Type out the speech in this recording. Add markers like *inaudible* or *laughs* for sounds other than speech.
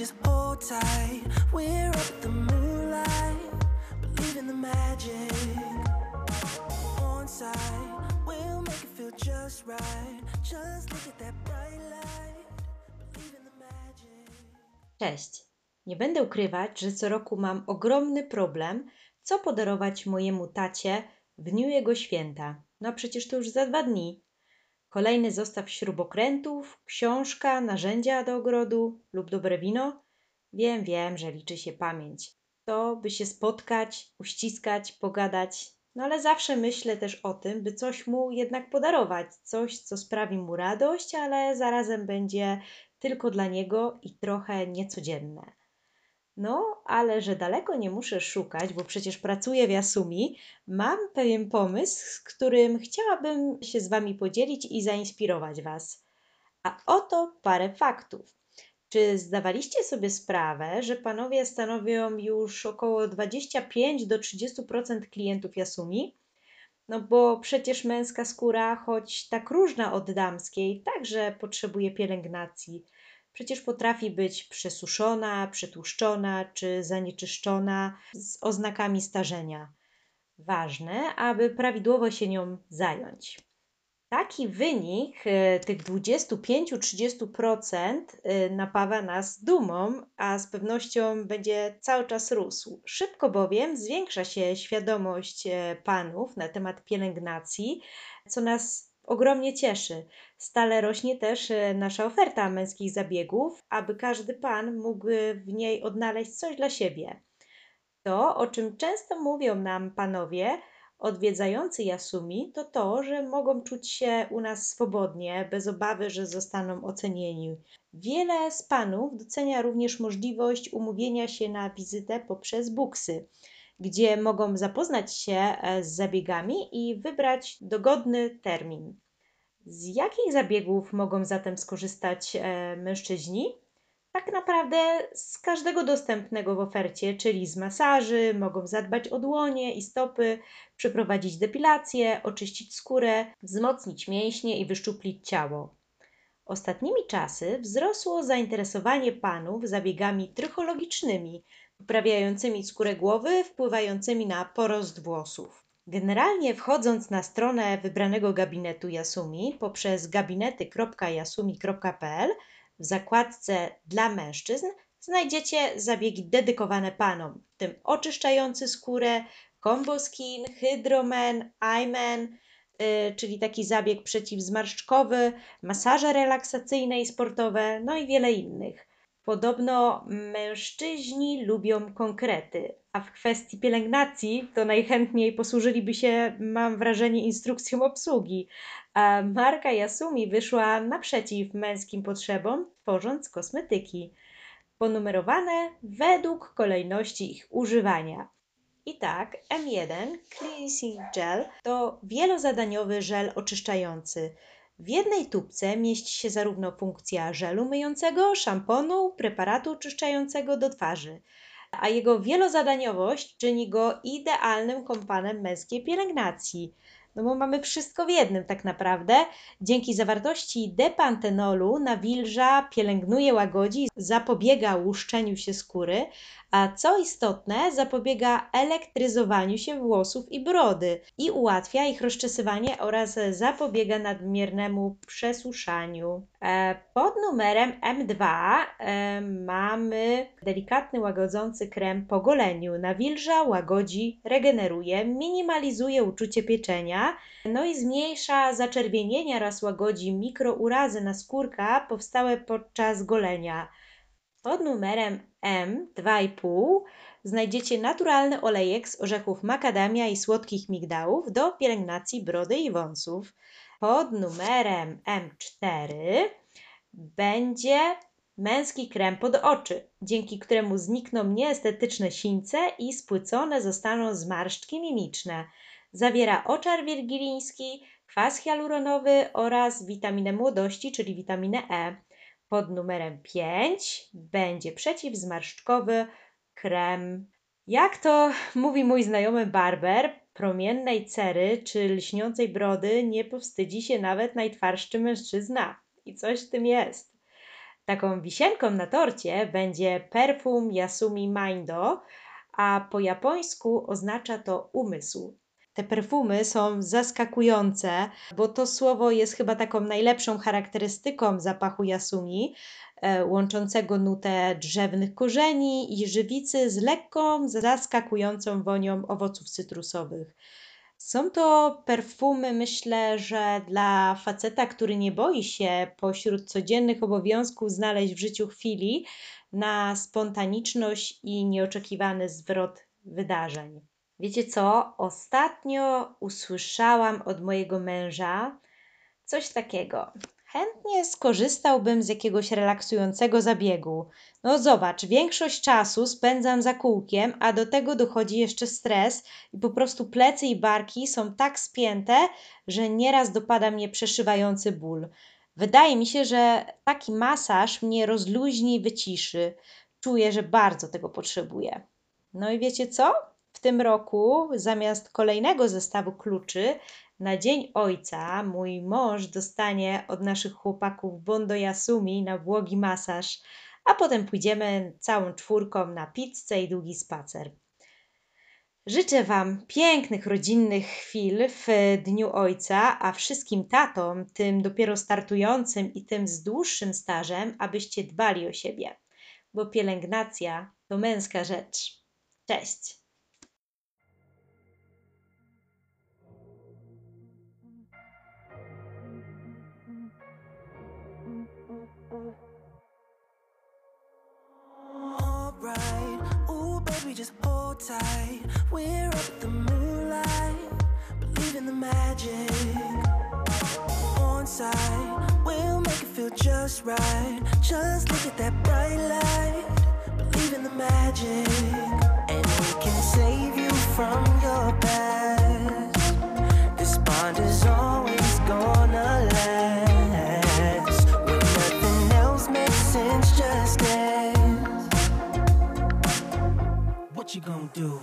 just hold tight. We're up the moonlight, believe in the magic. On we'll make it feel just right. Just look at that bright light, believe in the magic. Cześć. Nie będę ukrywać, że co roku mam ogromny problem, co podarować mojemu tacie w dniu jego święta. No przecież to już za dwa dni. Kolejny zestaw śrubokrętów, książka, narzędzia do ogrodu lub dobre wino. Wiem, wiem, że liczy się pamięć. To, by się spotkać, uściskać, pogadać. No ale zawsze myślę też o tym, by coś mu jednak podarować. Coś, co sprawi mu radość, ale zarazem będzie tylko dla niego i trochę niecodzienne. No, ale że daleko nie muszę szukać, bo przecież pracuję w Jasumi, mam pewien pomysł, z którym chciałabym się z Wami podzielić i zainspirować Was. A oto parę faktów. Czy zdawaliście sobie sprawę, że panowie stanowią już około 25 do 30% klientów Jasumi? No bo przecież męska skóra, choć tak różna od damskiej, także potrzebuje pielęgnacji. Przecież potrafi być przesuszona, przetłuszczona czy zanieczyszczona z oznakami starzenia. Ważne, aby prawidłowo się nią zająć. Taki wynik e, tych 25-30% e, napawa nas dumą, a z pewnością będzie cały czas rósł. Szybko bowiem zwiększa się świadomość e, panów na temat pielęgnacji, co nas ogromnie cieszy. Stale rośnie też nasza oferta męskich zabiegów, aby każdy pan mógł w niej odnaleźć coś dla siebie. To, o czym często mówią nam panowie, odwiedzający Jasumi, to to, że mogą czuć się u nas swobodnie, bez obawy, że zostaną ocenieni. Wiele z panów docenia również możliwość umówienia się na wizytę poprzez buksy, gdzie mogą zapoznać się e, z zabiegami i wybrać dogodny termin. Z jakich zabiegów mogą zatem skorzystać e, mężczyźni? tak naprawdę z każdego dostępnego w ofercie, czyli z masaży, mogą zadbać o dłonie i stopy, przeprowadzić depilację, oczyścić skórę, wzmocnić mięśnie i wyszczuplić ciało. Ostatnimi czasy wzrosło zainteresowanie panów zabiegami trychologicznymi, poprawiającymi skórę głowy, wpływającymi na porost włosów. Generalnie wchodząc na stronę wybranego gabinetu Yasumi poprzez gabinety.yasumi.pl w zakładce dla mężczyzn znajdziecie zabiegi dedykowane panom, w tym oczyszczający skórę, combo skin, hydromen, imen, yy, czyli taki zabieg przeciwzmarszczkowy, masaże relaksacyjne i sportowe, no i wiele innych. Podobno mężczyźni lubią konkrety, a w kwestii pielęgnacji to najchętniej posłużyliby się, mam wrażenie, instrukcją obsługi. A marka Yasumi wyszła naprzeciw męskim potrzebom, tworząc kosmetyki ponumerowane według kolejności ich używania. I tak, M1 Cleansing Gel to wielozadaniowy żel oczyszczający. W jednej tubce mieści się zarówno funkcja żelu myjącego, szamponu, preparatu oczyszczającego do twarzy, a jego wielozadaniowość czyni go idealnym kompanem męskiej pielęgnacji. No bo mamy wszystko w jednym tak naprawdę. Dzięki zawartości depantenolu nawilża, pielęgnuje, łagodzi, zapobiega łuszczeniu się skóry, a co istotne, zapobiega elektryzowaniu się włosów i brody i ułatwia ich rozczesywanie oraz zapobiega nadmiernemu przesuszaniu. E, pod numerem M2 e, mamy delikatny łagodzący krem po goleniu. Nawilża, łagodzi, regeneruje, minimalizuje uczucie pieczenia, no i zmniejsza zaczerwienienia oraz łagodzi mikrourazy na skórka powstałe podczas golenia. Pod numerem M2,5 znajdziecie naturalny olejek z orzechów makadamia i słodkich migdałów do pielęgnacji brody i wąsów. Pod numerem M4 będzie męski krem pod oczy, dzięki któremu znikną nieestetyczne sińce i spłycone zostaną zmarszczki mimiczne. Zawiera oczar wirgiliński, kwas hialuronowy oraz witaminę młodości, czyli witaminę E. Pod numerem 5 będzie przeciwzmarszczkowy krem. Jak to *laughs* mówi mój znajomy barber, promiennej cery czy lśniącej brody nie powstydzi się nawet najtwarszczy mężczyzna. I coś w tym jest. Taką wisienką na torcie będzie perfum Yasumi Mindo, a po japońsku oznacza to umysł. Te perfumy są zaskakujące, bo to słowo jest chyba taką najlepszą charakterystyką zapachu Yasumi, e, łączącego nutę drzewnych korzeni i żywicy z lekką, zaskakującą wonią owoców cytrusowych. Są to perfumy, myślę, że dla faceta, który nie boi się pośród codziennych obowiązków znaleźć w życiu chwili na spontaniczność i nieoczekiwany zwrot wydarzeń. Wiecie co? Ostatnio usłyszałam od mojego męża coś takiego. Chętnie skorzystałbym z jakiegoś relaksującego zabiegu. No zobacz, większość czasu spędzam za kółkiem, a do tego dochodzi jeszcze stres i po prostu plecy i barki są tak spięte, że nieraz dopada mnie przeszywający ból. Wydaje mi się, że taki masaż mnie rozluźni i wyciszy. Czuję, że bardzo tego potrzebuję. No i wiecie co? W tym roku zamiast kolejnego zestawu kluczy na Dzień Ojca mój mąż dostanie od naszych chłopaków Bondo Yasumi na błogi masaż, a potem pójdziemy całą czwórką na pizzę i długi spacer. Życzę Wam pięknych rodzinnych chwil w Dniu Ojca, a wszystkim tatom, tym dopiero startującym i tym z dłuższym stażem, abyście dbali o siebie, bo pielęgnacja to męska rzecz. Cześć! Mm-hmm. Alright, ooh baby, just hold tight. We're up at the moonlight, believe in the magic. On side, we'll make it feel just right. Just look at that bright light, do?